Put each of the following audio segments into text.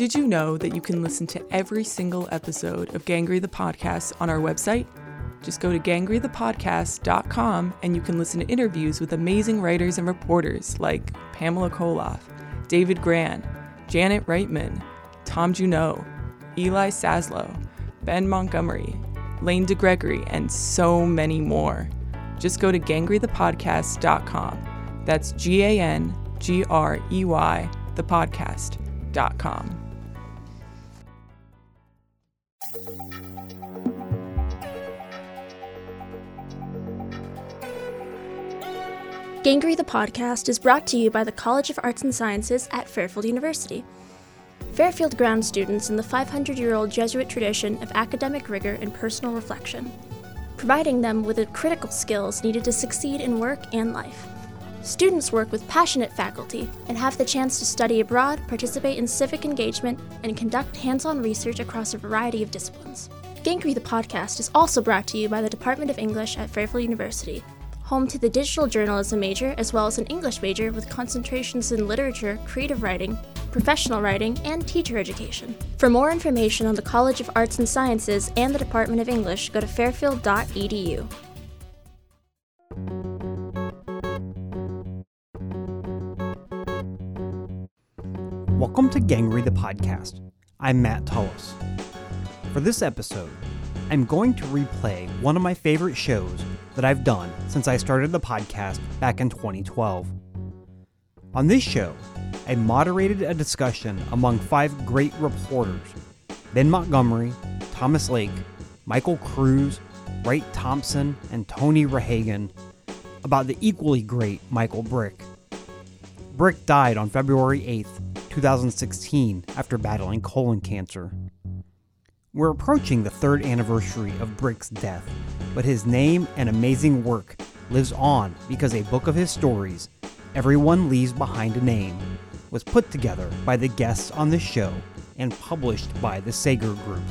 Did you know that you can listen to every single episode of Gangrey the Podcast on our website? Just go to gangreythepodcast.com and you can listen to interviews with amazing writers and reporters like Pamela Colloff, David Grann, Janet Reitman, Tom Junod, Eli Saslow, Ben Montgomery, Lane DeGregory, and so many more. Just go to gangreythepodcast.com. That's G A N G R E Y, thepodcast.com. Gangrey the podcast is brought to you by the College of Arts and Sciences at Fairfield University. Fairfield grounds students in the 500 year old Jesuit tradition of academic rigor and personal reflection, providing them with the critical skills needed to succeed in work and life. Students work with passionate faculty and have the chance to study abroad, participate in civic engagement, and conduct hands on research across a variety of disciplines. Gangrey the podcast is also brought to you by the Department of English at Fairfield University, home to the digital journalism major as well as an English major with concentrations in literature, creative writing, professional writing, and teacher education. For more information on the College of Arts and Sciences and the Department of English, go to fairfield.edu. Welcome to Gangrey the Podcast. I'm Matt Tullis. For this episode, I'm going to replay one of my favorite shows that I've done since I started the podcast back in 2012. On this show, I moderated a discussion among five great reporters Ben Montgomery, Thomas Lake, Michael Kruse, Wright Thompson, and Tony Rehagen about the equally great Michael Brick. Brick died on February 8th, 2016, after battling colon cancer. We're approaching the third anniversary of Brick's death, but his name and amazing work lives on because a book of his stories, Everyone Leaves Behind a Name, was put together by the guests on this show and published by the Sager Group.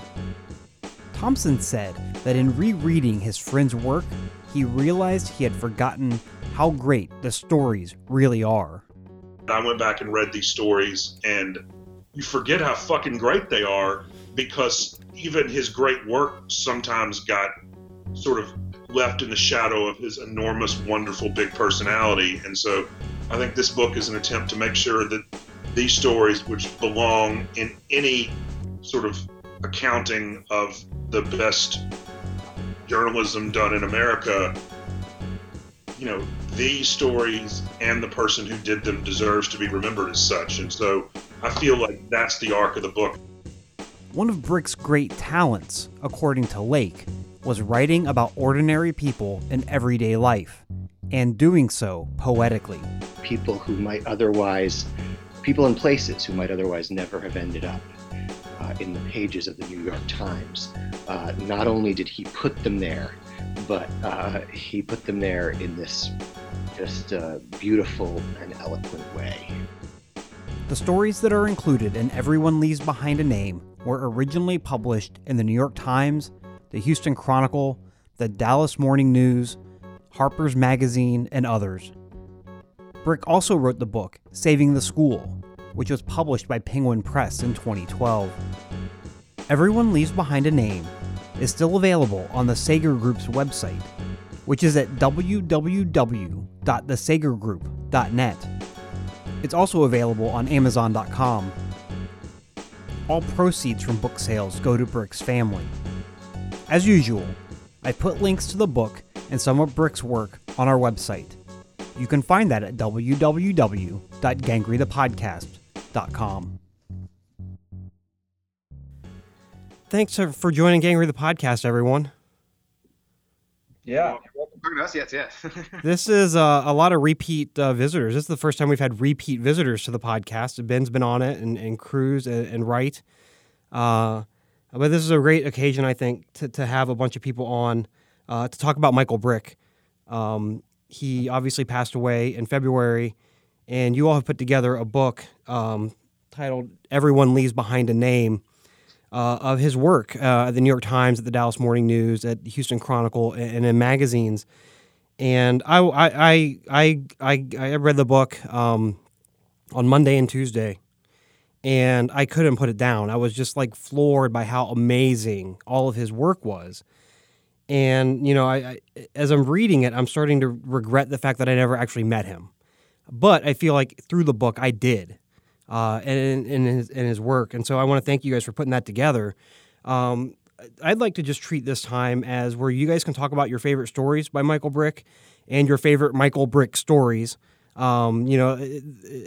Thompson said that in rereading his friend's work, he realized he had forgotten how great the stories really are. I went back and read these stories, and you forget how fucking great they are because even his great work sometimes got sort of left in the shadow of his enormous, wonderful, big personality. And so I think this book is an attempt to make sure that these stories, which belong in any sort of accounting of the best journalism done in America, you know, these stories and the person who did them deserves to be remembered as such. And so I feel like that's the arc of the book. One of Brick's great talents, according to Lake, was writing about ordinary people in everyday life, and doing so poetically. People who might otherwise, people in places who might otherwise never have ended up uh, in the pages of the New York Times. Uh, not only did he put them there, but uh, he put them there in this just uh, beautiful and eloquent way. The stories that are included in Everyone Leaves Behind a Name were originally published in the New York Times, the Houston Chronicle, the Dallas Morning News, Harper's Magazine, and others. Brick also wrote the book Saving the School, which was published by Penguin Press in 2012. Everyone Leaves Behind a Name is still available on the Sager Group's website, which is at www.thesagergroup.net. It's also available on Amazon.com. All proceeds from book sales go to Brick's family. As usual, I put links to the book and some of Brick's work on our website. You can find that at www.gangreythepodcast.com. Thanks for joining Gangrey the Podcast, everyone. Yeah. Talking to us? Yes, yes. this is uh, a lot of repeat uh, visitors. This is the first time we've had repeat visitors to the podcast. Ben's been on it, and, and Kruse and, and Wright. Uh, but this is a great occasion, I think, to, to have a bunch of people on uh, to talk about Michael Brick. Um, he obviously passed away in February, and you all have put together a book um, titled "Everyone Leaves Behind a Name." Uh, of his work uh, at the New York Times, at the Dallas Morning News, at the Houston Chronicle, and in magazines. And I, I, I, I, I read the book um, on Monday and Tuesday, and I couldn't put it down. I was just like floored by how amazing all of his work was. And you know, I, I as I'm reading it, I'm starting to regret the fact that I never actually met him. But I feel like through the book, I did, uh, and in, his his work. And so I want to thank you guys for putting that together. Um, I'd like to just treat this time as where you guys can talk about your favorite stories by Michael Brick and your favorite Michael Brick stories. Um, you know,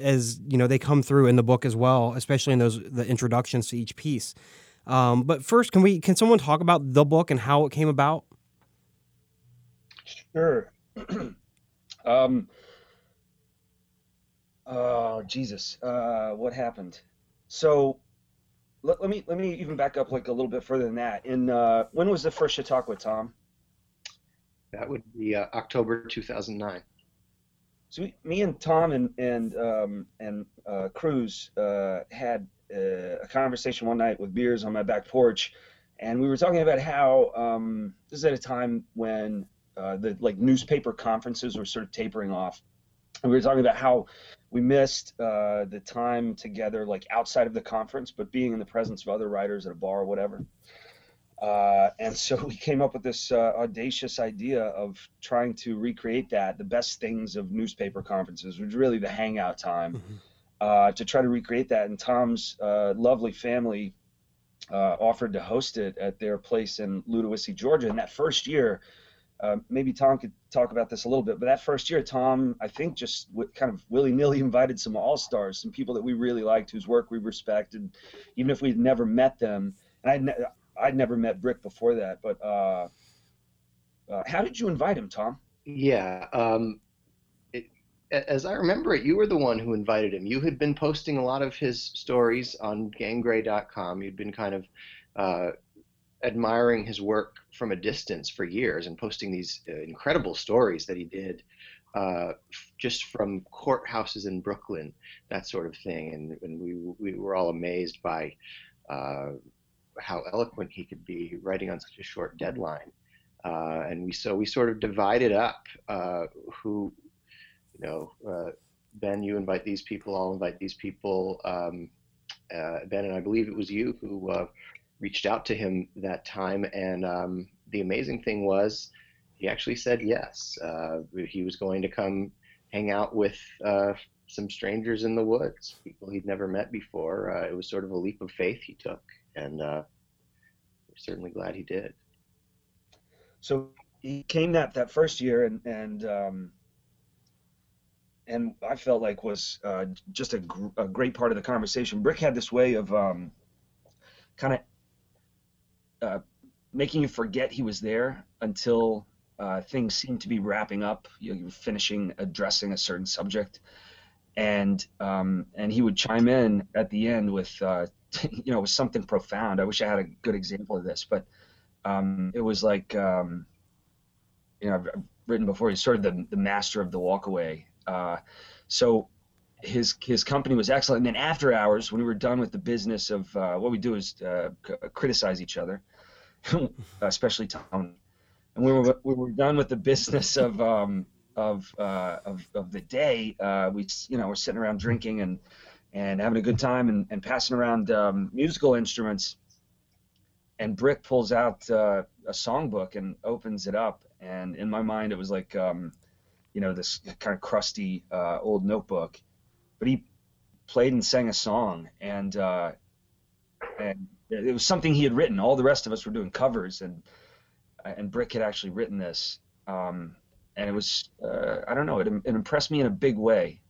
as you know, they come through in the book as well, especially in those the introductions to each piece. Um, but first, can we can someone talk about the book and how it came about? Sure. um, oh Jesus, uh, what happened? So let, let, me let me even back up like a little bit further than that. In uh, when was the first Chautauqua, Tom? That would be uh, October 2009. So we, me and Tom and and um, and uh, Kruse uh, had uh, a conversation one night with beers on my back porch, and we were talking about how um, this is at a time when uh, the like newspaper conferences were sort of tapering off, and we were talking about how we missed uh, the time together, like outside of the conference, but being in the presence of other writers at a bar or whatever. Uh, and so we came up with this uh, audacious idea of trying to recreate that, the best things of newspaper conferences, which is really the hangout time, mm-hmm. Uh, to try to recreate that. And Tom's uh, lovely family uh, offered to host it at their place in Ludowici, Georgia. And that first year, uh, maybe Tom could talk about this a little bit, but that first year, Tom, I think, just w- kind of willy nilly invited some all stars, some people that we really liked, whose work we respected, even if we'd never met them. And I'd, ne- I'd never met Brick before that, but uh, uh, how did you invite him, Tom? Yeah. Um, it, as I remember it, you were the one who invited him. You had been posting a lot of his stories on gangrey.com. You'd been kind of uh, admiring his work from a distance for years and posting these uh, incredible stories that he did uh, just from courthouses in Brooklyn, that sort of thing. And, and we, we were all amazed by uh, how eloquent he could be writing on such a short deadline. Uh, and we so we sort of divided up uh, who, you know, uh, Ben, you invite these people, I'll invite these people. Um, ben and I believe it was you who reached out to him that time, and um, the amazing thing was he actually said yes. Uh, he was going to come hang out with uh, some strangers in the woods, people he'd never met before. Uh, it was sort of a leap of faith he took, and uh, we're certainly glad he did. So he came that that first year, and and um, and I felt like was uh, just a, gr- a, great part of the conversation. Brick had this way of um, kind of uh, making you forget he was there until uh, things seemed to be wrapping up. You, know, you were finishing addressing a certain subject, and um, and he would chime in at the end with uh, you know it was something profound. I wish I had a good example of this, but um, it was like um, you know I've written before. He's sort of the the master of the walkaway. Uh, so his his company was excellent. And then after hours, when we were done with the business of uh, what we do is uh, c- criticize each other, especially Tom. And we were we were done with the business of um, of, uh, of of the day. Uh, we you know we're sitting around drinking and and having a good time and, and passing around um, musical instruments. And Brick pulls out uh, a songbook and opens it up. And in my mind, it was like, um, you know, this kind of crusty uh, old notebook. But he played and sang a song, and uh, and it was something he had written. All the rest of us were doing covers, and and Brick had actually written this, um, and it was uh, I don't know, it, it, impressed me in a big way.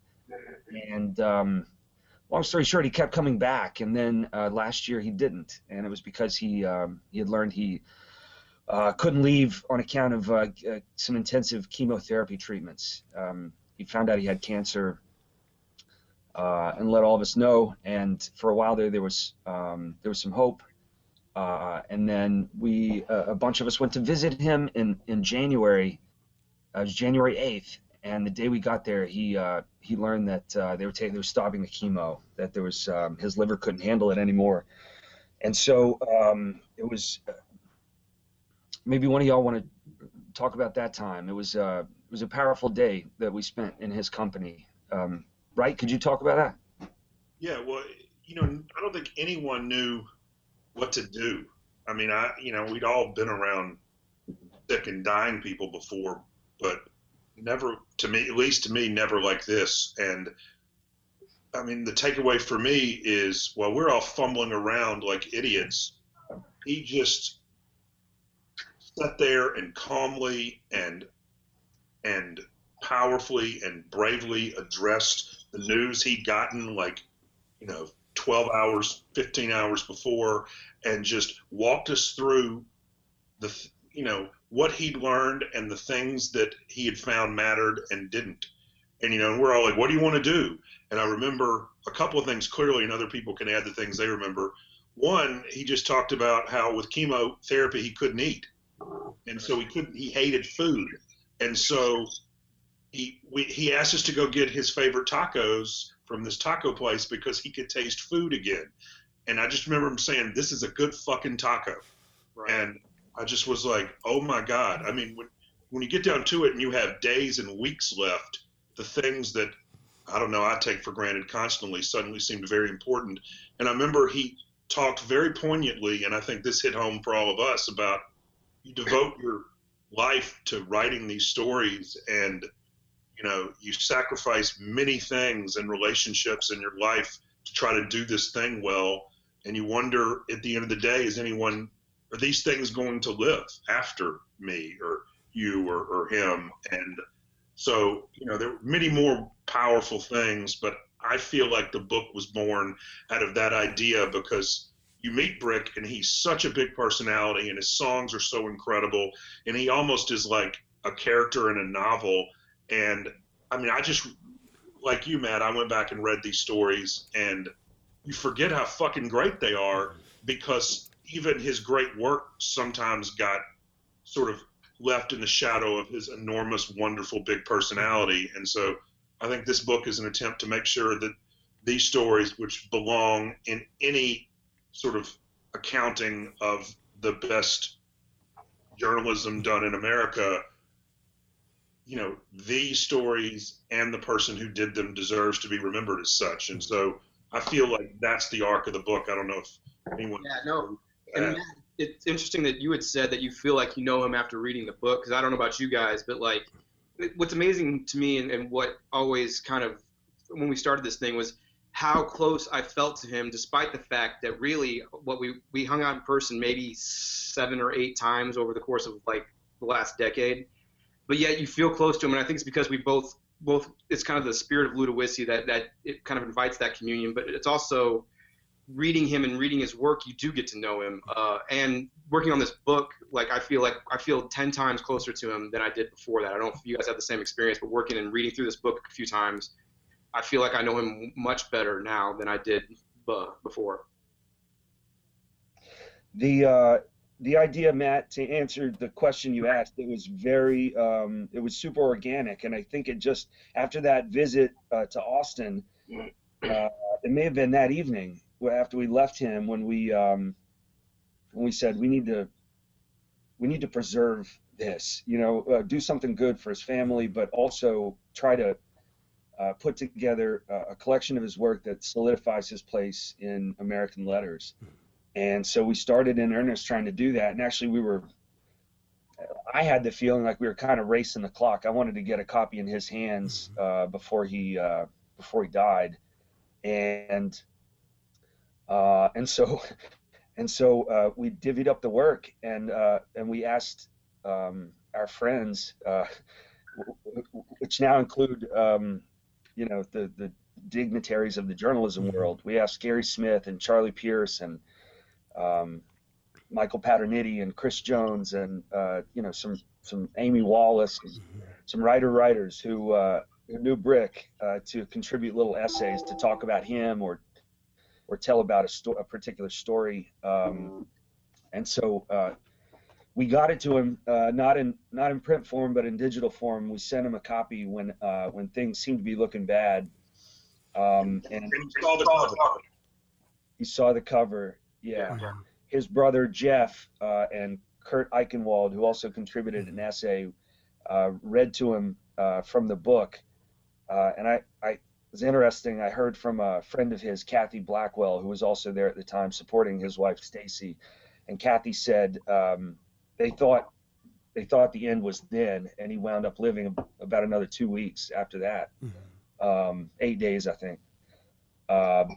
And um, long story short, he kept coming back, and then uh, last year he didn't, and it was because he um, he had learned he uh, couldn't leave on account of uh, uh, some intensive chemotherapy treatments. Um, he found out he had cancer uh, and let all of us know. And for a while there, there was um, there was some hope. Uh, and then we, a bunch of us, went to visit him in in January. It was January eighth, and the day we got there, he uh, he learned that uh, they were taking they were stopping the chemo. That there was um, his liver couldn't handle it anymore, and so um, it was. maybe one of y'all want to talk about that time. It was it was a powerful day that we spent in his company. Um, Wright? Could you talk about that? Yeah, well, you know, I don't think anyone knew what to do. I mean, I, you know, we'd all been around sick and dying people before, but never, to me, at least to me, never like this. And I mean, the takeaway for me is while we're all fumbling around like idiots, he just sat there and calmly and and powerfully and bravely addressed the news he'd gotten like you know 12 hours 15 hours before and just walked us through the you know what he'd learned and the things that he had found mattered and didn't. And you know we're all like what do you want to do? And i remember a couple of things clearly and other people can add the things they remember. One he just talked about how with chemotherapy he couldn't eat. And so he couldn't he hated food. And so he we, he asked us to go get his favorite tacos from this taco place because he could taste food again. And I just remember him saying, "This is a good fucking taco," right. and I just was like, "Oh my god!" I mean, when when you get down to it, and you have days and weeks left, the things that I don't know I take for granted constantly suddenly seemed very important. And I remember he talked very poignantly, and I think this hit home for all of us about you devote your life to writing these stories and you know you sacrifice many things and relationships in your life to try to do this thing well and you wonder at the end of the day is anyone are these things going to live after me or you or, or him and so you know there are many more powerful things but i feel like the book was born out of that idea because you meet brick and he's such a big personality and his songs are so incredible and he almost is like a character in a novel and I mean, I just like you, Matt. I went back and read these stories, and you forget how fucking great they are because even his great work sometimes got sort of left in the shadow of his enormous, wonderful, big personality. And so I think this book is an attempt to make sure that these stories, which belong in any sort of accounting of the best journalism done in America, you know these stories and the person who did them deserves to be remembered as such. And so i feel like that's the arc of the book. I don't know if anyone yeah no and it's interesting that you had said that you feel like you know him after reading the book because i don't know about you guys but like what's amazing to me and, and what always kind of when we started this thing was how close I felt to him, despite the fact that really what we we hung out in person maybe seven or eight times over the course of like the last decade, but yet you feel close to him. And I think it's because we both both it's kind of the spirit of Ludowici that that it kind of invites that communion, but it's also reading him and reading his work, you do get to know him. Uh, and working on this book, like I feel like I feel ten times closer to him than I did before that. I don't know if you guys have the same experience, but working and reading through this book a few times, I feel like I know him much better now than I did before. The uh, the idea, Matt, to answer the question you asked, it was very, um, it was super organic, and I think it just after that visit uh, to Austin, uh, it may have been that evening after we left him when we um, when we said we need to we need to preserve this, you know, uh, do something good for his family, but also try to uh, put together a, a collection of his work that solidifies his place in American letters. And so we started in earnest trying to do that. And actually, we were, I had the feeling like we were kind of racing the clock. I wanted to get a copy in his hands mm-hmm. uh, before he uh, before he died, and uh, and so and so uh, we divvied up the work and uh, and we asked um, our friends, uh, which now include um, you know the the dignitaries of the journalism mm-hmm. world. We asked Gary Smith and Charlie Pierce and um, Michael Paterniti and Chris Jones and uh, you know some some Amy Wallace, some writer writers who uh, who knew Brick uh, to contribute little essays to talk about him or or tell about a, sto- a particular story. Um, and so uh, we got it to him uh, not in not in print form but in digital form. We sent him a copy when uh, when things seemed to be looking bad. Um, and, and he saw the cover. He saw the cover yeah. yeah. His brother Jeff uh, and Kurt Eichenwald, who also contributed an essay, uh, read to him uh, from the book, uh, and I, I, was interesting. I heard from a friend of his, Kathy Blackwell, who was also there at the time supporting his wife Stacy, and Kathy said um, they thought they thought the end was then, and he wound up living about another two weeks after that, mm-hmm. um, eight days I think. Um,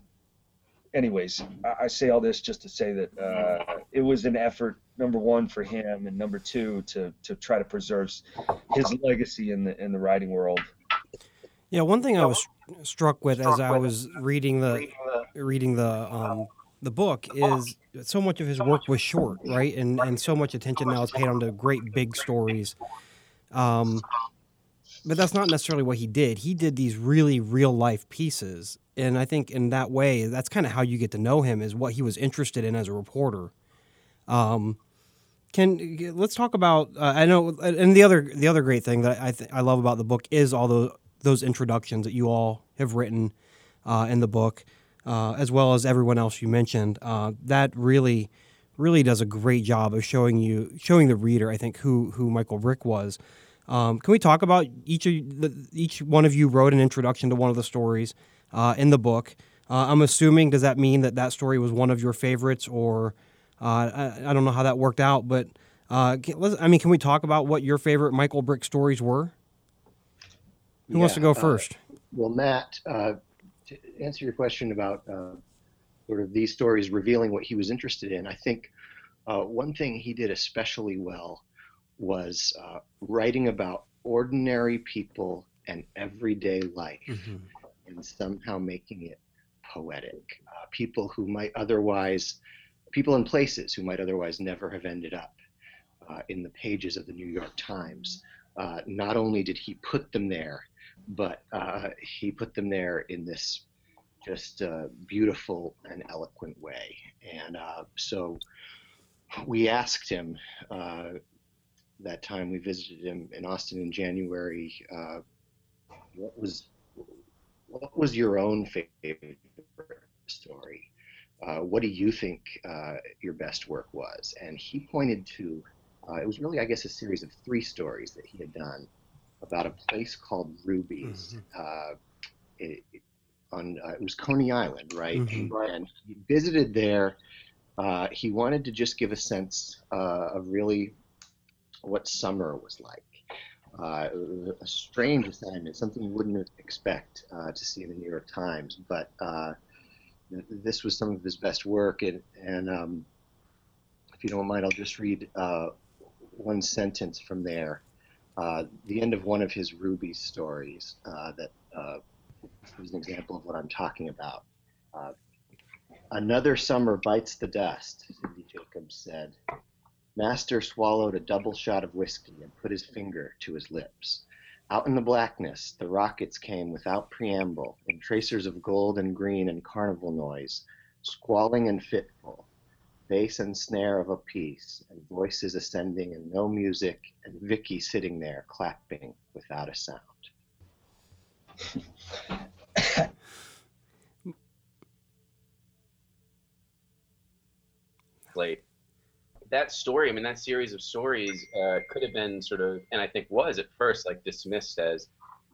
anyways, I, I, say all this just to say that uh, it was an effort, number one for him, and number two to to try to preserve his legacy in the in the writing world. Yeah, one thing I was struck with as I was reading the reading the um, the book is so much of his work was short, right? And and so much attention now is paid on the great big stories. Um, but that's not necessarily what he did. He did these really real life pieces, and I think in that way, that's kind of how you get to know him is what he was interested in as a reporter. Um, can let's talk about? Uh, I know, and the other the other great thing that I th- I love about the book is all those those introductions that you all have written uh, in the book, uh, as well as everyone else you mentioned. Uh, that really, really does a great job of showing you, showing the reader, I think, who who Michael Brick was. Um, can we talk about each of the, each one of you wrote an introduction to one of the stories uh, in the book? Uh, I'm assuming does that mean that that story was one of your favorites, or uh, I, I, don't know how that worked out, but. I mean, can we talk about what your favorite Michael Brick stories were? Who yeah, wants to go uh, first? Uh, well, Matt, uh, to answer your question about uh, sort of these stories revealing what he was interested in, I think uh, one thing he did especially well was uh, writing about ordinary people and everyday life mm-hmm. and somehow making it poetic. people who might otherwise, people and places who might otherwise never have ended up in the pages of the New York Times. not only did he put them there but uh, he put them there in this just uh, beautiful and eloquent way. And uh, so we asked him uh, that time we visited him in Austin in January. Uh, what was what was your own favorite story? Uh, what do you think your best work was? And he pointed to it was really, I guess, a series of three stories that he had done about a place called Ruby's. Mm-hmm. Uh, it, on uh, it was Coney Island, right? Mm-hmm. And he visited there. Uh, he wanted to just give a sense uh, of really what summer was like. Uh, it was a strange assignment, something you wouldn't expect uh, to see in the New York Times, but this was some of his best work. And, and um, if you don't mind, I'll just read one sentence from there uh, the end of one of his Ruby stories uh, that uh, is an example of what I'm talking about. Uh, Another summer bites the dust, Cindy Jacobs said. Master swallowed a double shot of whiskey and put his finger to his lips. Out in the blackness, the rockets came without preamble, in tracers of gold and green and carnival noise, squalling and fitful, bass and snare of a piece, and voices ascending and no music, and Vicky sitting there clapping without a sound. Late. That story, I mean, that series of stories uh, could have been sort of, and I think was at first like dismissed as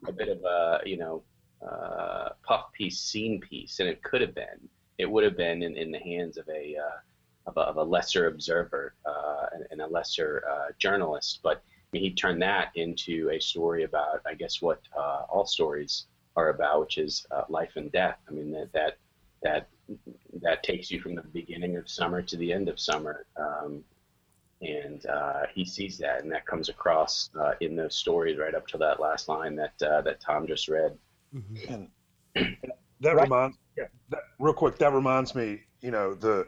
a bit of a, you know, uh, puff piece, scene piece, and it could have been. It would have been in, in the hands of a uh, of a, of a lesser observer uh, and, and, a lesser uh, journalist. But I mean, he turned that into a story about, I guess, what uh, all stories are about, which is uh, life and death. I mean, that that that that takes you from the beginning of summer to the end of summer. Um, and uh, he sees that, and that comes across uh, in those stories right up to that last line that that Tom just read. Mm-hmm. And that right. reminds, yeah, that, real quick, that reminds me, you know, the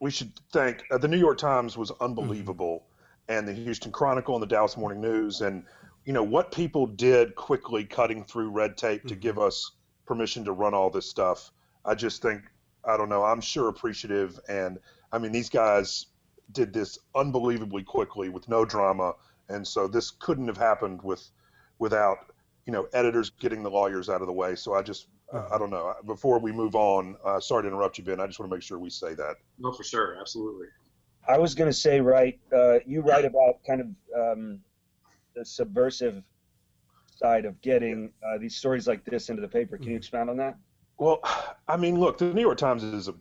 we should thank uh, the New York Times was unbelievable, mm-hmm. and the Houston Chronicle and the Dallas Morning News, and you know what people did quickly cutting through red tape mm-hmm. to give us permission to run all this stuff. I just think I don't know. I'm sure appreciative, and I mean these guys did this unbelievably quickly with no drama, and so this couldn't have happened with without you know editors getting the lawyers out of the way. So I just I don't know. Before we move on, uh, sorry to interrupt you, Ben. I just want to make sure we say that. No, for sure, absolutely. I was going to say, Wright, uh, you write about kind of um, the subversive side of getting uh, these stories like this into the paper. Can you expound on that? Well, I mean, look, the New York Times is a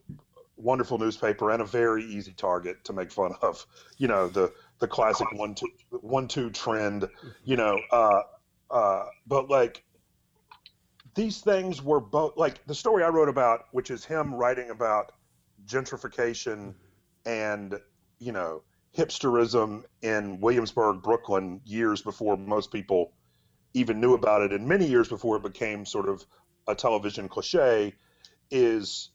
wonderful newspaper and a very easy target to make fun of. You know, the the classic one two one two trend. You know, uh, uh, but like these things were both like the story I wrote about, which is him writing about gentrification and you know hipsterism in Williamsburg, Brooklyn, years before most people even knew about it, and many years before it became sort of a television cliche, is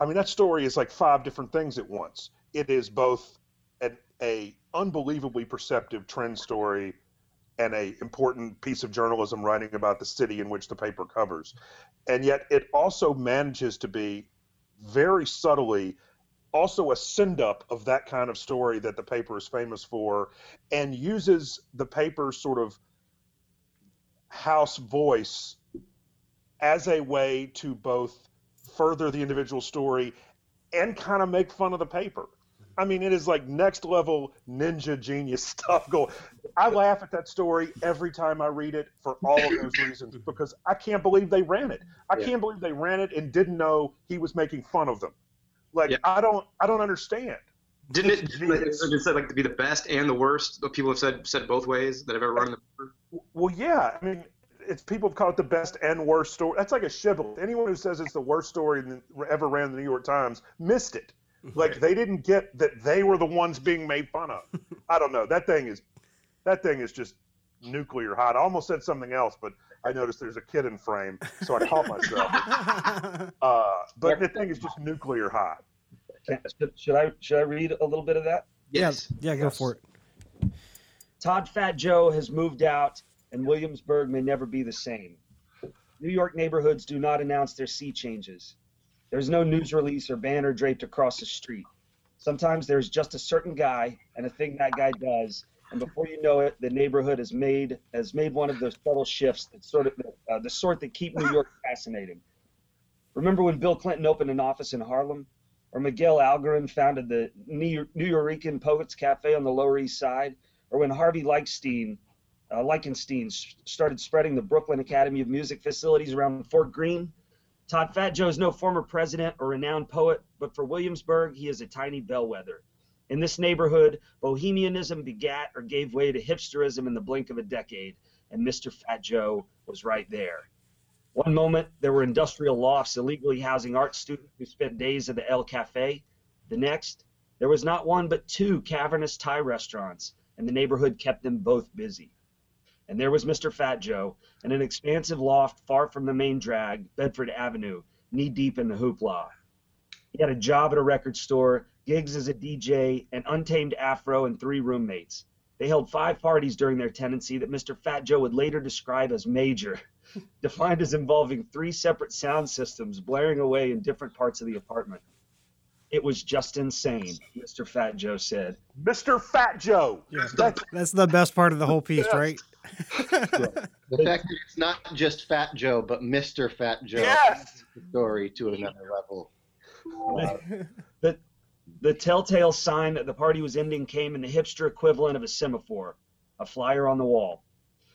I mean that story is like five different things at once. It is both an a unbelievably perceptive trend story and a important piece of journalism writing about the city in which the paper covers. And yet it also manages to be very subtly also a send up of that kind of story that the paper is famous for and uses the paper's sort of house voice as a way to both further the individual story and kind of make fun of the paper. I mean, it is like next level ninja genius stuff going. I laugh at that story every time I read it for all of those reasons because I can't believe they ran it. I yeah. can't believe they ran it and didn't know he was making fun of them. Like yeah. I don't, I don't understand. Didn't it? Didn't said like to be the best and the worst? People have said said both ways that I've ever run the paper. Well, yeah. I mean, it's people have called it the best and worst story. That's like a shibboleth. Anyone who says it's the worst story ever ran the New York Times missed it. Like they didn't get that they were the ones being made fun of. I don't know. That thing is, that thing is just nuclear hot. I almost said something else, but I noticed there's a kid in frame, so I caught myself. uh, but the thing is just nuclear hot. Should I should I read a little bit of that? Yes. Yeah, yeah, go for it. Todd Fat Joe has moved out, and Williamsburg may never be the same. New York neighborhoods do not announce their sea changes. There's no news release or banner draped across the street. Sometimes there's just a certain guy and a thing that guy does, and before you know it, the neighborhood has made has made one of those subtle shifts that sort of uh, the sort that keep New York fascinating. Remember when Bill Clinton opened an office in Harlem, or Miguel Algarin founded the New Nuyorican Poets Cafe on the Lower East Side, or when Harvey Leichstein, uh, started spreading the Brooklyn Academy of Music facilities around Fort Greene Todd Fat Joe is no former president or renowned poet, but for Williamsburg, he is a tiny bellwether. In this neighborhood, bohemianism begat or gave way to hipsterism in the blink of a decade, and Mr. Fat Joe was right there. One moment, there were industrial lofts illegally housing art students who spent days at the L Cafe. The next, there was not one but two cavernous Thai restaurants, and the neighborhood kept them both busy. And there was Mr. Fat Joe in an expansive loft far from the main drag, Bedford Avenue, knee deep in the hoopla. He had a job at a record store, gigs as a DJ, an untamed afro, and three roommates. They held five parties during their tenancy that Mr. Fat Joe would later describe as major, defined as involving three separate sound systems blaring away in different parts of the apartment. It was just insane, Mr. Fat Joe said. Mr. Fat Joe. Yeah, that's, that's the best part of the whole piece, yes. right? The fact that it's not just Fat Joe, but Mr. Fat Joe. Yes. The story to another level. Uh, the, the telltale sign that the party was ending came in the hipster equivalent of a semaphore, a flyer on the wall.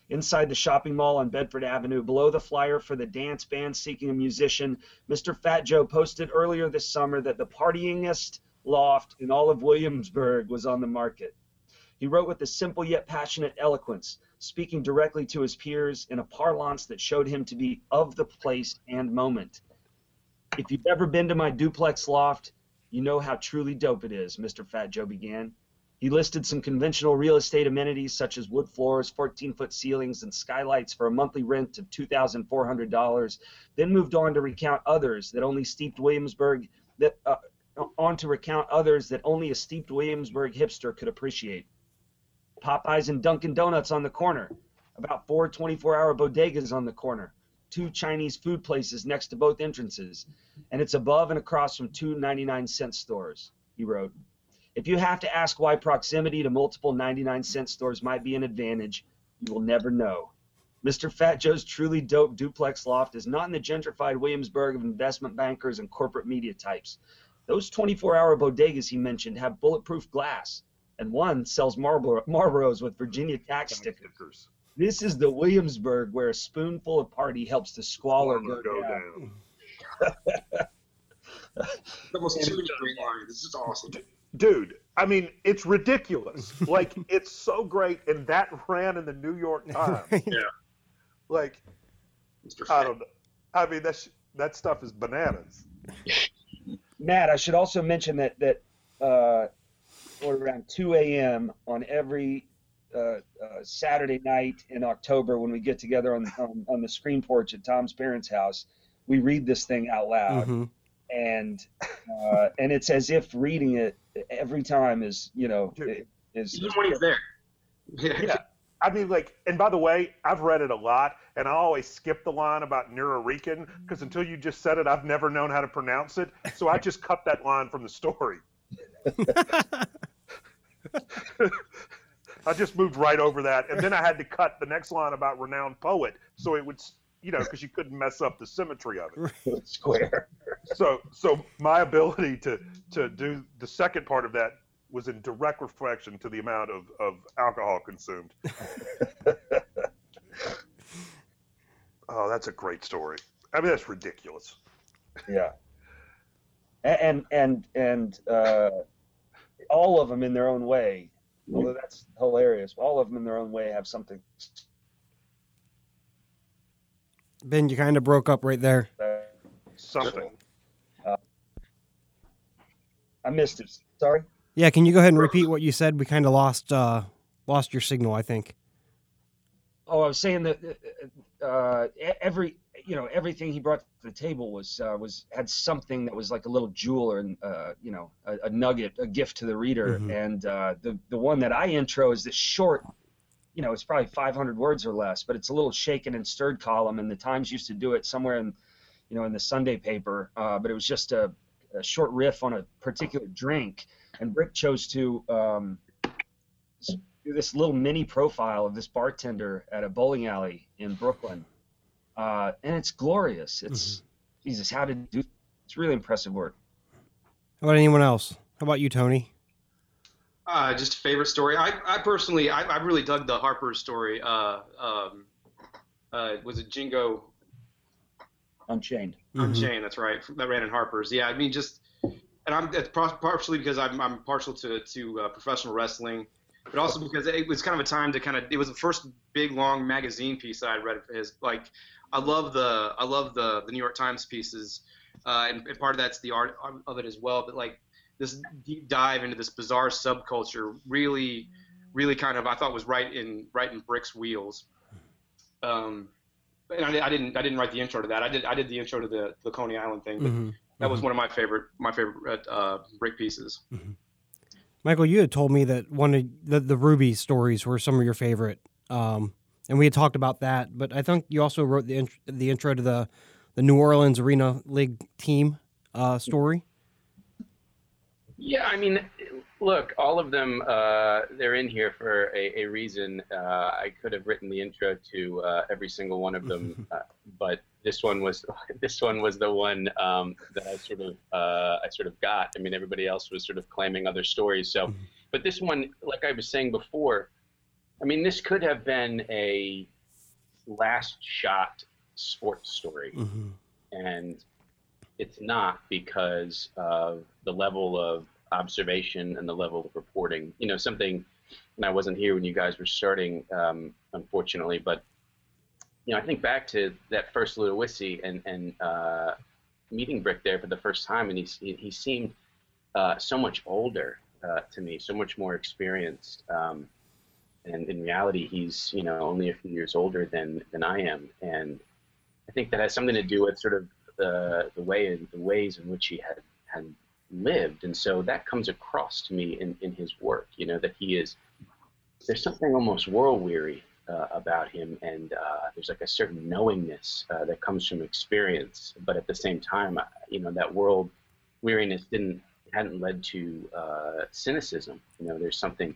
Inside the shopping mall on Bedford Avenue, below the flyer for the dance band seeking a musician, Mr. Fat Joe posted earlier this summer that the partyingest loft in all of Williamsburg was on the market. He wrote with a simple yet passionate eloquence speaking directly to his peers in a parlance that showed him to be of the place and moment. If you've ever been to my duplex loft, you know how truly dope it is, Mr. Fat Joe began. He listed some conventional real estate amenities such as wood floors, 14 foot ceilings, and skylights for a monthly rent of $2,400, then moved on to recount others that only steeped Williamsburg, that, uh, on to recount others that only a steeped Williamsburg hipster could appreciate. Popeyes and Dunkin' Donuts on the corner, about four 24 hour bodegas on the corner, two Chinese food places next to both entrances, and it's above and across from two 99 cent stores, he wrote. If you have to ask why proximity to multiple 99 cent stores might be an advantage, you will never know. Mr. Fat Joe's truly dope duplex loft is not in the gentrified Williamsburg of investment bankers and corporate media types. Those 24 hour bodegas he mentioned have bulletproof glass and one sells Marlboro, Marlboros with Virginia tax stickers. This is the Williamsburg where a spoonful of party helps the squalor go, Go down. down. Almost too many great lines. This is awesome. dude i mean it's ridiculous like it's so great and that ran in the new york times yeah. like i don't know i mean that's that stuff is bananas Matt, I should also mention that that uh, or around 2 a.m. on every uh, uh, Saturday night in October when we get together on, on on the screen porch at Tom's parents' house, we read this thing out loud, Mhm. and uh, and it's as if reading it every time is you know Dude. is Even when he's there. Yeah. yeah i mean like and by the way i've read it a lot and i always skip the line about Nuyorican because until you just said it i've never known how to pronounce it so i just cut that line from the story I just moved right over that, and then I had to cut the next line about renowned poet, so it would, you know, because you couldn't mess up the symmetry of it. square. So, so my ability to to do the second part of that was in direct reflection to the amount of of alcohol consumed. oh, that's a great story. I mean, that's ridiculous. Yeah. A- And and and uh, all of them in their own way, although that's hilarious. All of them in their own way have something. Ben, you kind of broke up right there. that- Something. I missed it. Sorry. Yeah, can you go ahead and repeat what you said? We kind of lost uh, lost your signal, I think. Oh, I was saying that uh, e- every you know everything he brought to the table was uh, was had something that was like a little jewel or uh, you know a, a nugget, a gift to the reader. Mhm. And uh, the the one that I intro is this short, you know, it's probably 500 words or less, but it's a little shaken and stirred column. And the Times used to do it somewhere in, you know, in the Sunday paper. Uh, but it was just a, a short riff on a particular drink, and Brick chose to. Um, do this little mini profile of this bartender at a bowling alley in Brooklyn, uh, and it's glorious. It's Jesus, how did do? It's really impressive work. How about anyone else? How about you, Tony? Uh, just a favorite story. I, I personally, I, I really dug the Harper story. Uh, um, uh, was it Jingo Unchained. Mhm. Unchained? That's right. That ran in Harper's. Yeah, I mean, just, and I'm it's partially because I'm, I'm partial to to uh, professional wrestling, but also because it was kind of a time to kind of. It was the first big long magazine piece that I read of his. Like, I love the I love the the New York Times pieces, uh, and, and part of that's the art of it as well. But like this deep dive into this bizarre subculture really really kind of I thought was right in right in Brick's wheels. Um, and I, I didn't I didn't write the intro to that. I did I did the intro to the the Coney Island thing. But Mhm. That was one of my favorite my favorite uh, Brick pieces. Michael, you had told me that one of the, the Ruby stories were some of your favorite, um, and we had talked about that. But I think you also wrote the int- the intro to the the New Orleans Arena League team uh, story. Yeah, I mean, look, all of them, uh, they're in here for a, a reason. Uh, I could have written the intro to uh, every single one of them, uh, but this one was this one was the one um, that I sort of uh, I sort of got. I mean, everybody else was sort of claiming other stories. So, but this one, like I was saying before, I mean, this could have been a last shot sports story Mm-hmm. and it's not because of the level of observation and the level of reporting. You know, something, and I wasn't here when you guys were starting, um, unfortunately, but you know, I think back to that first Ludowici and and uh, meeting Brick there for the first time, and he he, he seemed uh, so much older uh, to me, so much more experienced. Um, and in reality, he's you know only a few years older than than I am, and I think that has something to do with sort of the the way and the ways in which he had had lived, and so that comes across to me in in his work. You know that he is there's something almost world weary uh, about him, and uh, there's like a certain knowingness uh, that comes from experience, but at the same time, uh, you know that world weariness didn't hadn't led to uh, cynicism. You know, there's something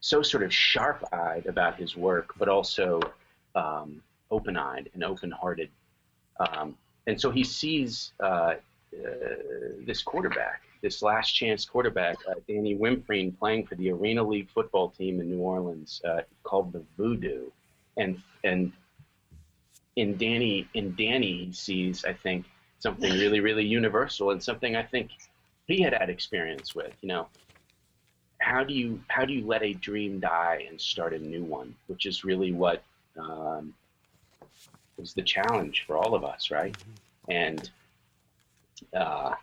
so sort of sharp-eyed about his work, but also um, open-eyed and open-hearted. Um, and so he sees uh, this quarterback, this last chance quarterback, uh, Danny Wimprine, playing for the Arena League football team in New Orleans uh, called the Voodoo. and and in Danny in Danny he sees I think something really really universal and something I think he had had experience with. You know, how do you how do you let a dream die and start a new one? Which is really what um, the challenge for all of us, right? And uh,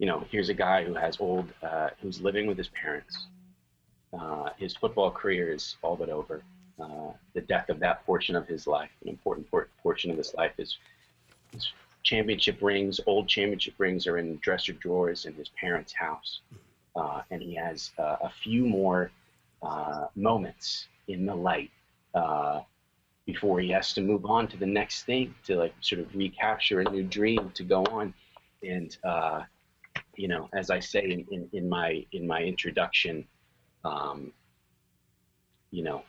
you know, here's a guy who has old, uh, who's living with his parents. Uh, his football career is all but over. Uh, the death of that portion of his life, an important portion of his life, is his championship rings, old championship rings, are in dresser drawers in his parents' house, uh, and he has uh, a few more uh, moments in the light before he has to move on to the next thing to like sort of recapture a new dream to go on and uh, you know, as I say in, in, in my in my introduction, um, you know,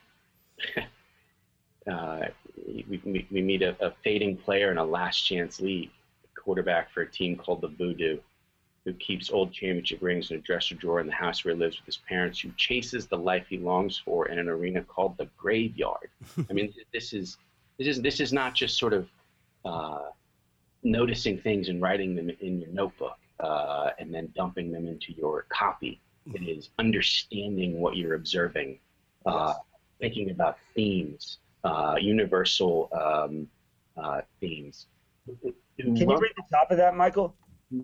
uh, we, we meet a, a, fading player in a last chance league, quarterback for a team called the Voodoo, who keeps old championship rings in a dresser drawer in the house where he lives with his parents, who chases the life he longs for in an arena called the Graveyard. I mean, this is this is this is not just sort of uh, noticing things and writing them in your notebook uh, and then dumping them into your copy. It is understanding what you're observing, uh, thinking about themes, uh, universal um, uh, themes. Can you read the top of that, Michael?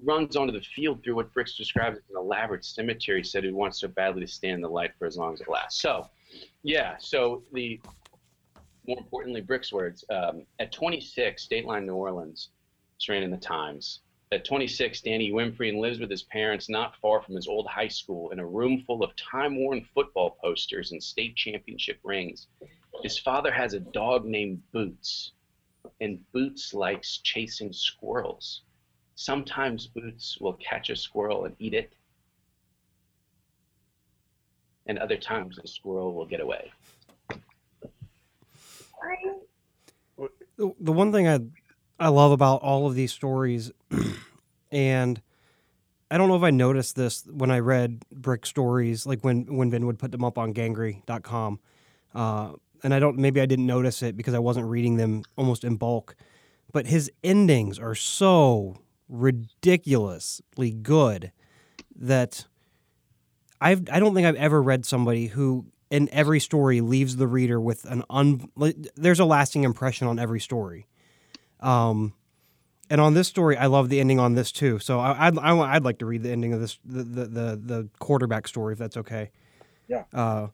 runs onto the field through what Bricks describes as an elaborate cemetery. Said he wants so badly to stand in the light for as long as it lasts. So, yeah. So the more importantly, Bricks' words. Um, at 26, Dateline New Orleans ran in the Times. At 26, Danny Wimprine lives with his parents not far from his old high school in a room full of time-worn football posters and state championship rings. His father has a dog named Boots, and Boots likes chasing squirrels. Sometimes Boots will catch a squirrel and eat it, and other times the squirrel will get away. The one thing I I love about all of these stories, and I don't know if I noticed this when I read Brick stories, like when when Vin would put them up on Gangrey.com. Uh, and I don't maybe I didn't notice it because I wasn't reading them almost in bulk. But his endings are so ridiculously good that I've I don't think I've ever read somebody who in every story leaves the reader with an un there's a lasting impression on every story. Um, and on this story, I love the ending on this too. So I, I'd, I, would like to read the ending of this, the, the, the, the quarterback story, if that's okay. Yeah. Uh,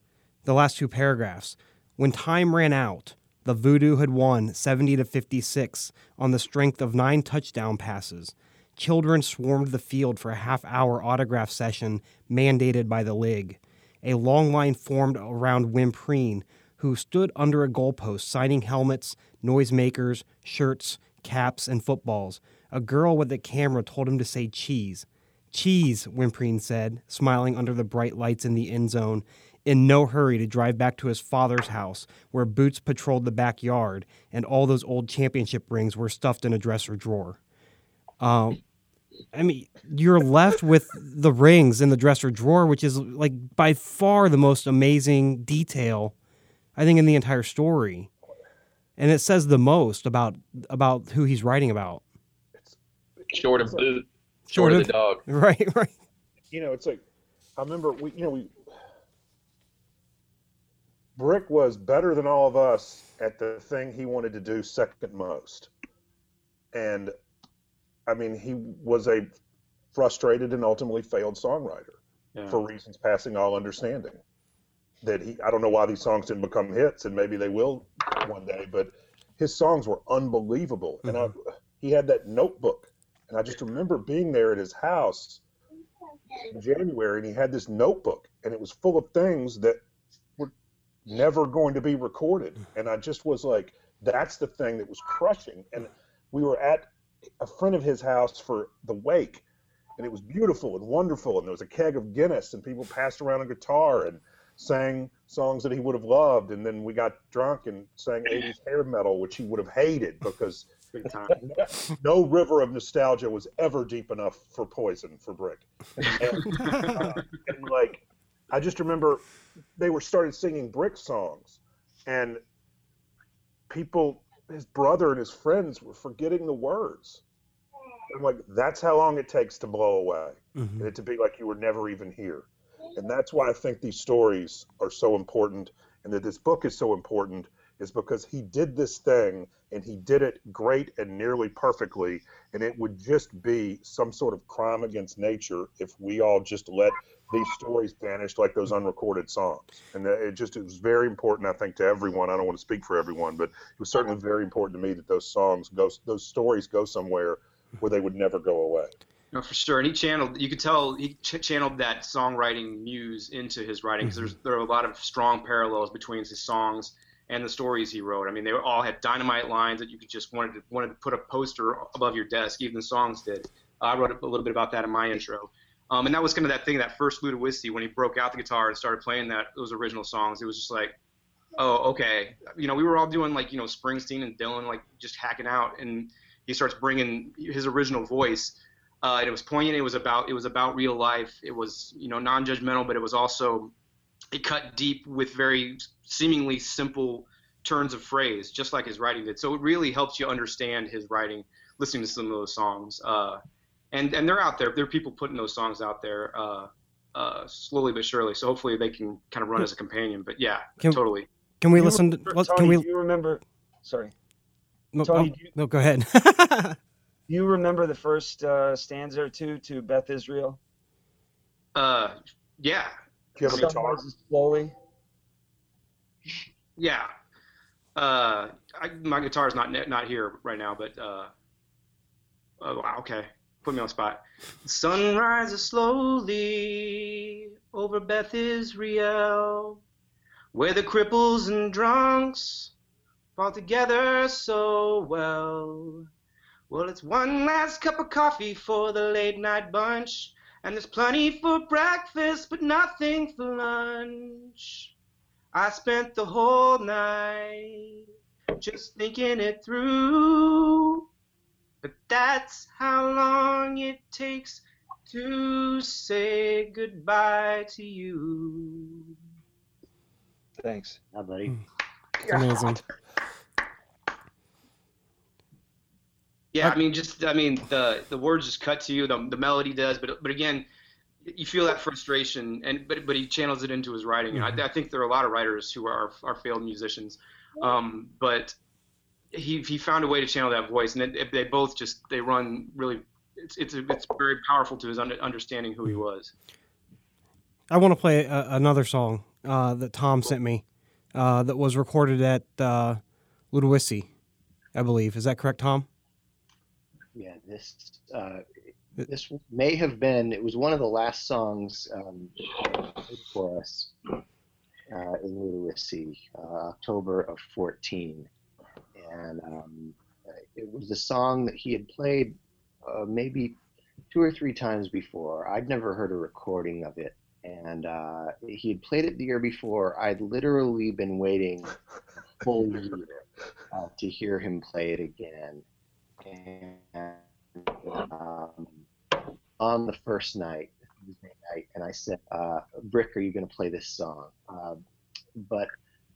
the last two paragraphs. When time ran out, the Voodoo had won 70 to 56 on the strength of nine touchdown passes. Children swarmed the field for a half hour autograph session mandated by the league. A long line formed around Wimprine, who stood under a goalpost signing helmets, noisemakers, shirts, caps, and footballs. A girl with a camera told him to say cheese. Cheese, Wimprine said, smiling under the bright lights in the end zone, in no hurry to drive back to his father's house, where Boots patrolled the backyard and all those old championship rings were stuffed in a dresser drawer. Um, I mean, you're left with the rings in the dresser drawer, which is like by far the most amazing detail, I think, in the entire story and it says the most about about who he's writing about. Short of boot, short, short of, the dog. Right, right. You know, it's like I remember we, you know, we Brick was better than all of us at the thing he wanted to do second most, and I mean, he was a frustrated and ultimately failed songwriter yeah. for reasons passing all understanding that he I don't know why these songs didn't become hits and maybe they will one day, but his songs were unbelievable. Mm-hmm. And I, mm-hmm. he had that notebook. And I just remember being there at his house in January and he had this notebook and it was full of things that were never going to be recorded. And I just was like, that's the thing that was crushing. And we were at a friend of his house for the wake and it was beautiful and wonderful. And there was a keg of Guinness and people passed around a guitar and sang songs that he would have loved, and then we got drunk and sang 80s hair metal, which he would have hated because no river of nostalgia was ever deep enough for Poison for Brick. And, uh, and like, I just remember they were started singing Brick songs, and people, his brother and his friends were forgetting the words. I'm like, that's how long it takes to blow away, Mhm. and it to be like you were never even here. And that's why I think these stories are so important, and that this book is so important, is because he did this thing and he did it great and nearly perfectly, and it would just be some sort of crime against nature if we all just let these stories vanish like those unrecorded songs. And it just it was very important, I think, to everyone. I don't want to speak for everyone, but it was certainly very important to me that those songs go, those stories go somewhere where they would never go away. No, for sure. And he channeled, you could tell he ch- channeled that songwriting muse into his writing because there's there are a lot of strong parallels between his songs and the stories he wrote. I mean, they all had dynamite lines that you could just wanted to wanted to put a poster above your desk. Even the songs did. I wrote a little bit about that in my intro. Um, and that was kind of that thing, that first Luda Ludowici, when he broke out the guitar and started playing that those original songs. It was just like, oh, okay. You know, we were all doing like you know Springsteen and Dylan, like just hacking out, and he starts bringing his original voice. Uh, and it was poignant. It was about it was about real life. It was you know non-judgmental, but it was also it cut deep with very seemingly simple turns of phrase, just like his writing did. So it really helps you understand his writing, listening to some of those songs. Uh, and and they're out there. There are people putting those songs out there uh, uh, slowly but surely. So hopefully they can kind of run as a companion. But yeah, Can- totally. Can we You listen? To, remember- let's- Tony, can we? do you remember? Sorry. No, Tony, oh, you- no, go ahead. Do you remember the first uh, stanza or two to Beth Israel? Uh, yeah, Do you have a Sun guitar? rises slowly. yeah. Uh, I, my guitar's not not here right now, but uh, oh, wow, okay, put me on the spot. The sun rises slowly over Beth Israel, where the cripples and drunks fall together so well. Well, it's one last cup of coffee for the late night bunch, and there's plenty for breakfast, but nothing for lunch. I spent the whole night just thinking it through. But that's how long it takes to say goodbye to you. Thanks. Hi, buddy. Hmm. It's amazing. Yeah, I mean, just I mean, the the words just cut to you. The, the melody does, but but again, you feel that frustration, and but but he channels it into his writing. And I, I think there are a lot of writers who are are failed musicians, um, but he he found a way to channel that voice, and it, they both just they run really. It's it's it's very powerful to his under, understanding who he was. I want to play a, another song uh, that Tom sent me uh, that was recorded at uh, Ludowici, I believe. Is that correct, Tom? Yeah, this uh, this may have been. It was one of the last songs um, for us uh, in Ludowici, uh, October of 14, and um, it was a song that he had played uh, maybe two or three times before. I'd never heard a recording of it, and uh, he had played it the year before. I'd literally been waiting a full year uh, to hear him play it again and um, on the first night, Tuesday night, and I said, uh, "Brick, are you going to play this song?" Um, but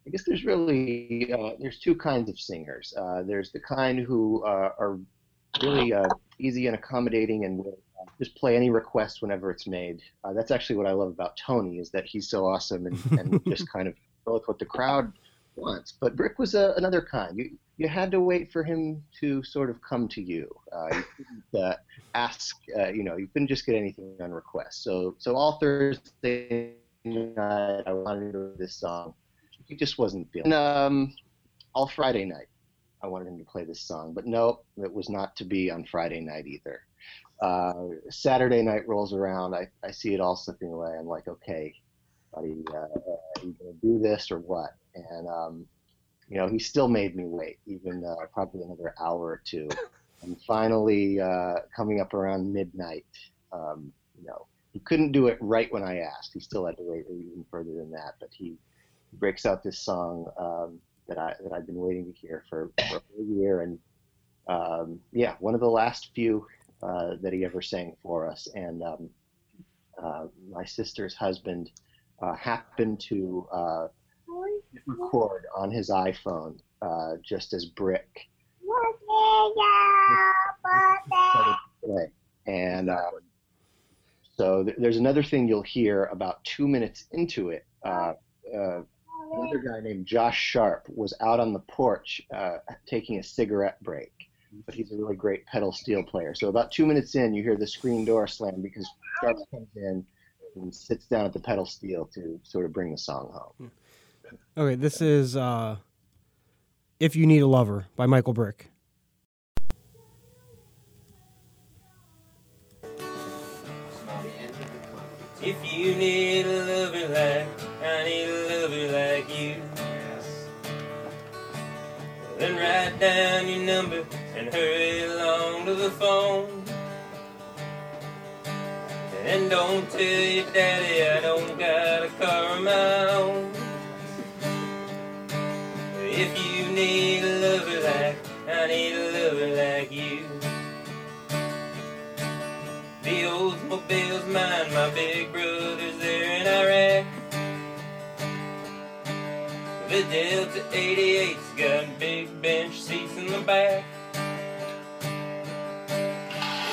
I guess there's really uh, there's two kinds of singers. Uh, there's the kind who uh, are really uh, easy and accommodating and will uh, just play any request whenever it's made. Uh, that's actually what I love about Tony is that he's so awesome and, and just kind of go with what the crowd wants. But Brick was a, another kind. You you had to wait for him to sort of come to you. Uh, you couldn't uh, ask. Uh, you know, you couldn't just get anything on request. So so all Thursday night, I wanted to do this song. He just wasn't feeling. Um, all Friday night, I wanted him to play this song, but no, it was not to be on Friday night either. Uh, Saturday night rolls around, I, I see it all slipping away. I'm like, okay, buddy, uh, are you gonna do this or what? And um, you know, he still made me wait, even uh, probably another hour or two. And finally, uh, coming up around midnight, um, you know, he couldn't do it right when I asked. He still had to wait even further than that. But he breaks out this song um, that I that I've been waiting to hear for, for a year, and um, yeah, one of the last few uh, that he ever sang for us. And um, uh, my sister's husband uh, happened to record on his iPhone uh, just as Brick. And uh, so th- there's another thing you'll hear about two minutes into it. Uh, uh, another guy named Josh Sharp was out on the porch uh, taking a cigarette break, but he's a really great pedal steel player. So about two minutes in, you hear the screen door slam because Sharp comes in and sits down at the pedal steel to sort of bring the song home. Okay, this is uh, "If You Need a Lover" by Michael Brick. If you need a lover like I need a lover like you, then write down your number and hurry along to the phone. And don't tell your daddy I don't got a car of my own. If you need a lover like I need a lover like you. The Oldsmobile's mine, my big brother's there in Iraq. The Delta 88's got big bench seats in the back.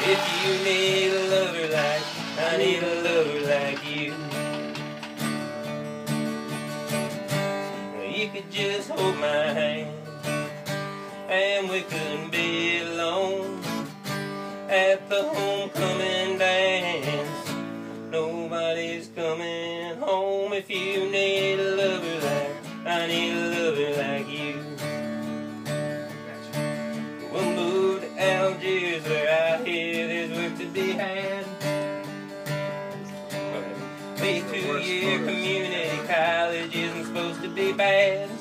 If you need a lover like I need a lover like could just hold my hand, and we couldn't be alone at the homecoming dance. Nobody's coming home if you need a lover like I need a lover like you. We'll move to Algiers where I hear there's work to be had. Be two year community college isn't supposed to be bad.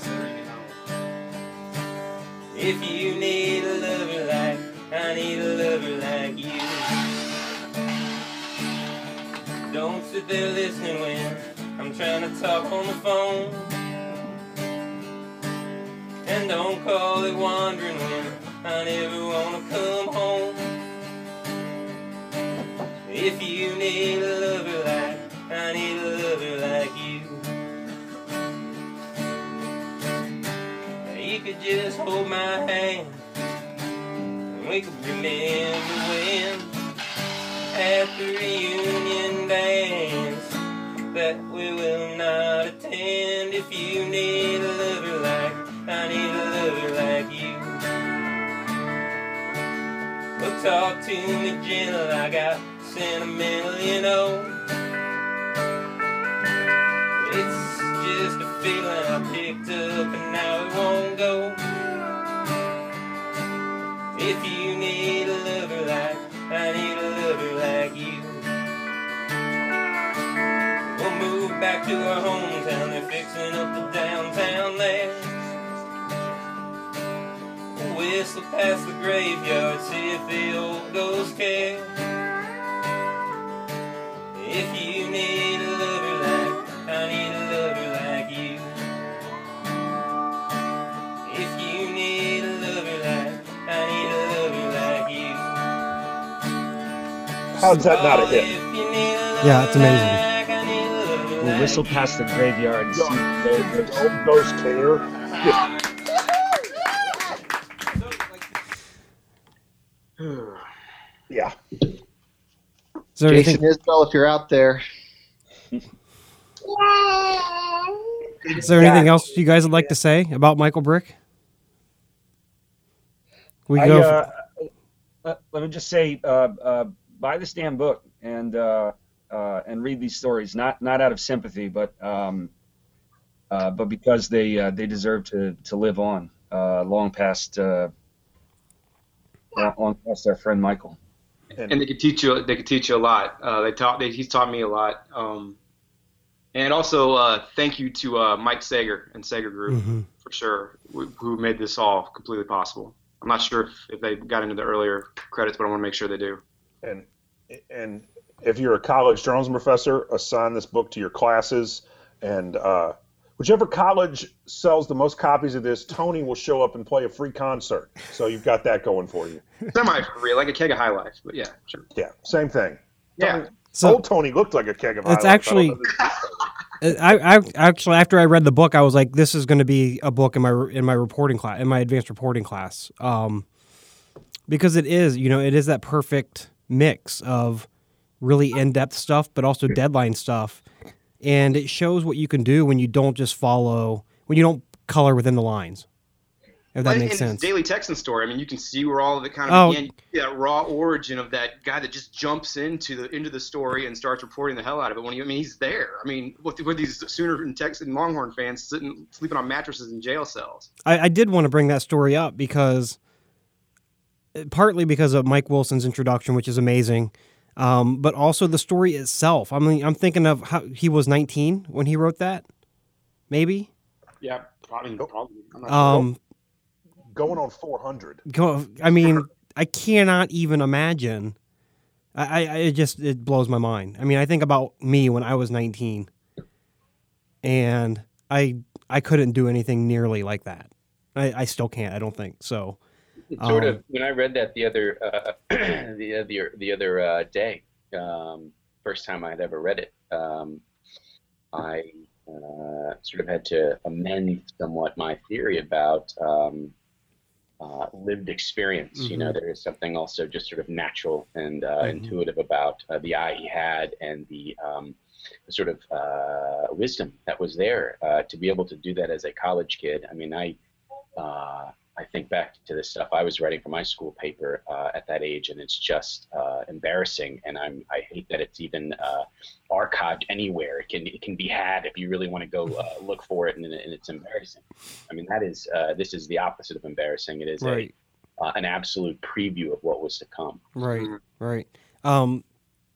If you need a lover like I need a lover like you. Don't sit there listening when I'm trying to talk on the phone. And don't call it wandering when I never wanna come home. If you need a lover just hold my hand and we could remember when at the reunion dance that we will not attend if you need a lover like I need a lover like you. Well, talk to me gentle, I got sentimental, you know. It's just a feeling I picked up and now it won't go. If you need a lover like I need a lover like you. We'll move back to our hometown, they're fixing up the downtown there. We'll whistle past the graveyard, see if the old ghosts care. If you need a lover like I need a How's that not a hit? if you need a lover Yeah, it's amazing. like I need a lover We'll whistle past the graveyard and see the Those old ghost care. Yeah. Is there Jason anything? Isbell, if you're out there, Is there anything else you guys would like to say about Michael Brick? We I, go. uh, let, let me just say, uh, uh, buy this damn book and uh, uh, and read these stories. Not not out of sympathy, but um, uh, but because they uh, they deserve to to live on uh, long past uh, long, long past our friend Michael. and they could teach you. They could teach you a lot. Uh, they taught. They, he's taught me a lot. Um, and also, uh, thank you to uh, Mike Sager and Sager Group Mhm. for sure, who, who made this all completely possible. I'm not sure if, if they got into the earlier credits, but I want to make sure they do. and and if you're a college journalism professor, assign this book to your classes, and uh, whichever college sells the most copies of this, Tony will show up and play a free concert. So you've got that going for you. Semi free, like a keg of high life, but yeah, sure. Yeah, same thing. Yeah. Tony, So- old Tony looked like a keg of. It's High Life. I actually- I, I actually after I read the book, I was like, this is going to be a book in my in my reporting class, in my advanced reporting class, um, because it is, you know, it is that perfect mix of really in depth stuff, but also deadline stuff, and it shows what you can do when you don't just follow, when you don't color within the lines. If that But makes in sense. Daily Texan story. I mean, you can see where all of it kind of Oh. began. You see that raw origin of that guy that just jumps into the into the story and starts reporting the hell out of it. When you, I mean, he's there. I mean, with, with these Sooner and Texan Longhorn fans sitting sleeping on mattresses in jail cells. I, I did want to bring that story up because partly because of Mike Wilson's introduction, which is amazing, um, but also the story itself. I mean, I'm thinking of how he was 19 when he wrote that, maybe. Yeah, probably. probably. I'm not sure. Um, Going on 400. go, I mean, I cannot even imagine. I, I, I it just it blows my mind. I mean, I think about me when I was 19, and I I couldn't do anything nearly like that. I, I still can't. I don't think so. It's sort Um, of when I read that the other uh, the other the other uh, day, um, first time I'd ever read it, um, I uh, sort of had to amend somewhat my theory about um, uh, lived experience. You know, there is something also just sort of natural and uh, Mhm. intuitive about uh, the eye he had and the um, sort of uh, wisdom that was there uh, to be able to do that as a college kid. I mean, I uh, I think back to the stuff I was writing for my school paper uh, at that age, and it's just uh, embarrassing. And I'm I hate that it's even uh, archived anywhere. It can it can be had if you really want to go uh, look for it, and, and it's embarrassing. I mean, that is uh, this is the opposite of embarrassing. It is Right. a uh, an absolute preview of what was to come. Right, right. Um,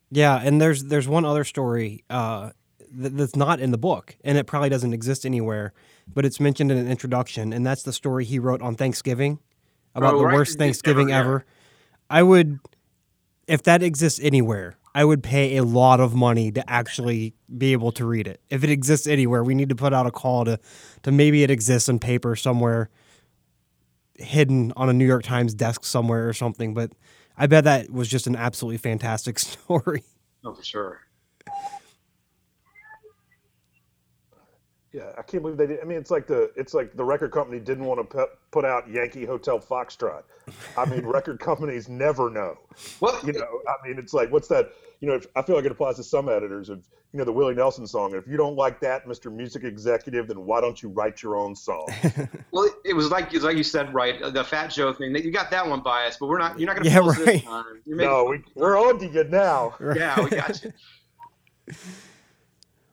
yeah, and there's there's one other story uh, th- that's not in the book, and it probably doesn't exist anywhere, but it's mentioned in an introduction, and that's the story he wrote on Thanksgiving about Oh, the right. worst Thanksgiving yeah. ever. I would, if that exists anywhere, I would pay a lot of money to actually be able to read it. If it exists anywhere, we need to put out a call to, to maybe it exists in paper somewhere, hidden on a New York Times desk somewhere or something. But I bet that was just an absolutely fantastic story. Oh, for sure. Yeah, I can't believe they did. I mean, it's like the it's like the record company didn't want to put put out Yankee Hotel Foxtrot. I mean, record companies never know. Well, You know, I mean, it's like what's that? You know, if, I feel like it applies to some editors of you know the Willie Nelson song. If you don't like that, Mr. Music Executive, then why don't you write your own song? Well, it- it was like it was like you said, right? The Fat Joe thing. You got that one biased, but we're not. You're not going to Yeah, pull right. this time. You're no, we, we're on to you now. yeah, we got you.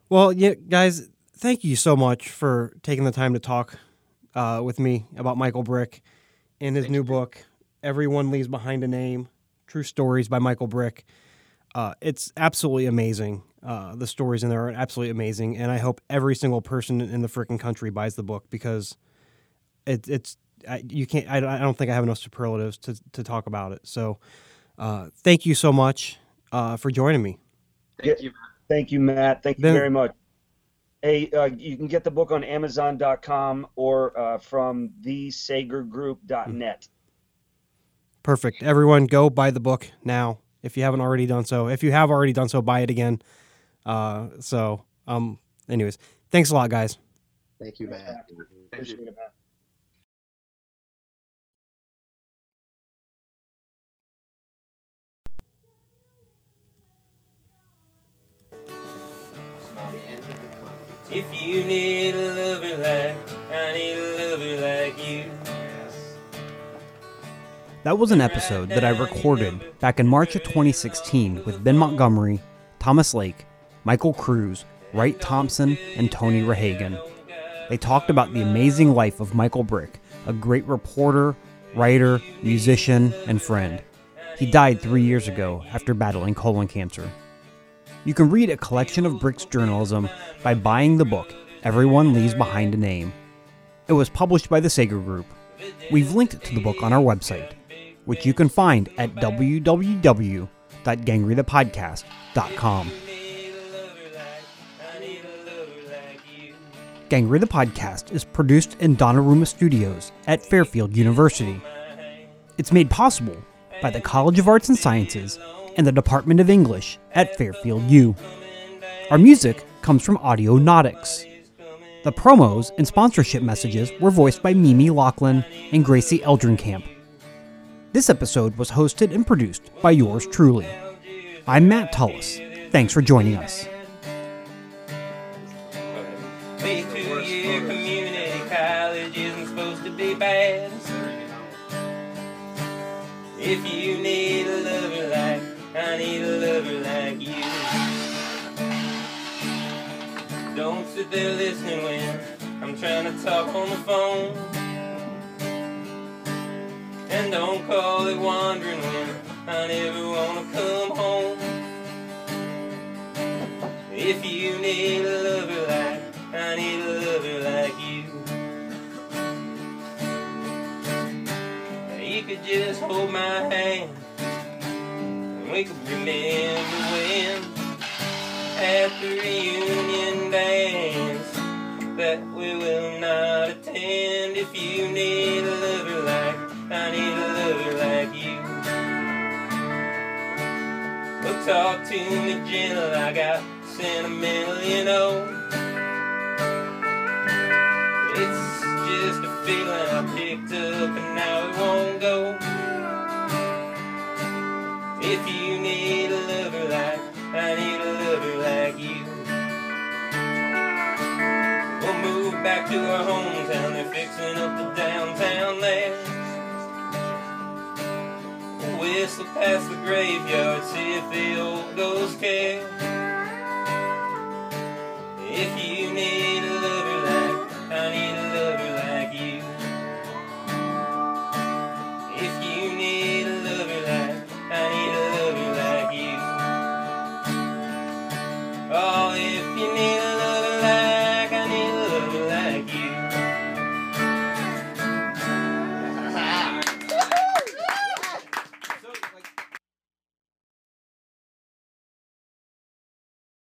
Well, yeah, guys, thank you so much for taking the time to talk uh, with me about Michael Brick and his Thank new you. book, Everyone Leaves Behind a Name True Stories by Michael Brick. Uh, it's absolutely amazing. Uh, the stories in there are absolutely amazing. And I hope every single person in the freaking country buys the book because it, it's, I, you can't, I, I don't think I have enough superlatives to, to talk about it. So uh, thank you so much uh, for joining me. Thank you. Thank you, Matt. Thank you Then- very much. Hey, uh, you can get the book on Amazon.com or uh, from thesagergroup.net. Perfect. Everyone, go buy the book now if you haven't already done so. If you have already done so, buy it again. Uh, so, um, anyways, thanks a lot, guys. Thank you, Matt. Thank Appreciate you. If you need a like I need a like you. That was an episode that I recorded back in March of 2016 with Ben Montgomery, Thomas Lake, Michael Kruse, Wright Thompson, and Tony Rehagen. They talked about the amazing life of Michael Brick, a great reporter, writer, musician, and friend. He died three years ago after battling colon cancer. You can read a collection of Brick's journalism by buying the book, Everyone Leaves Behind a Name. It was published by the Sager Group. We've linked to the book on our website, which you can find at www.gangreythepodcast.com. Gangrey the Podcast is produced in Donnarumma Studios at Fairfield University. It's made possible by the College of Arts and Sciences and the Department of English at Fairfield U. Our music comes from Audio Audionautix. The promos and sponsorship messages were voiced by Mimi Lachlan and Gracie Eldrenkamp. This episode was hosted and produced by yours truly. I'm Matt Tullis. Thanks for joining us. Way two-year Don't sit there listening when I'm trying to talk on the phone. And don't call it wandering when I never wanna come home. If you need a lover like I need a lover like you. You could just hold my hand. And we could remember when at the reunion dance talk to me gentle, I got sentimental, you know. It's just a feeling I picked up and now it won't go. If you need a lover like I need a lover like you. We'll move back to our hometown, they're fixing up the downtown there whistle past the graveyard, see if the old ghost care. If you need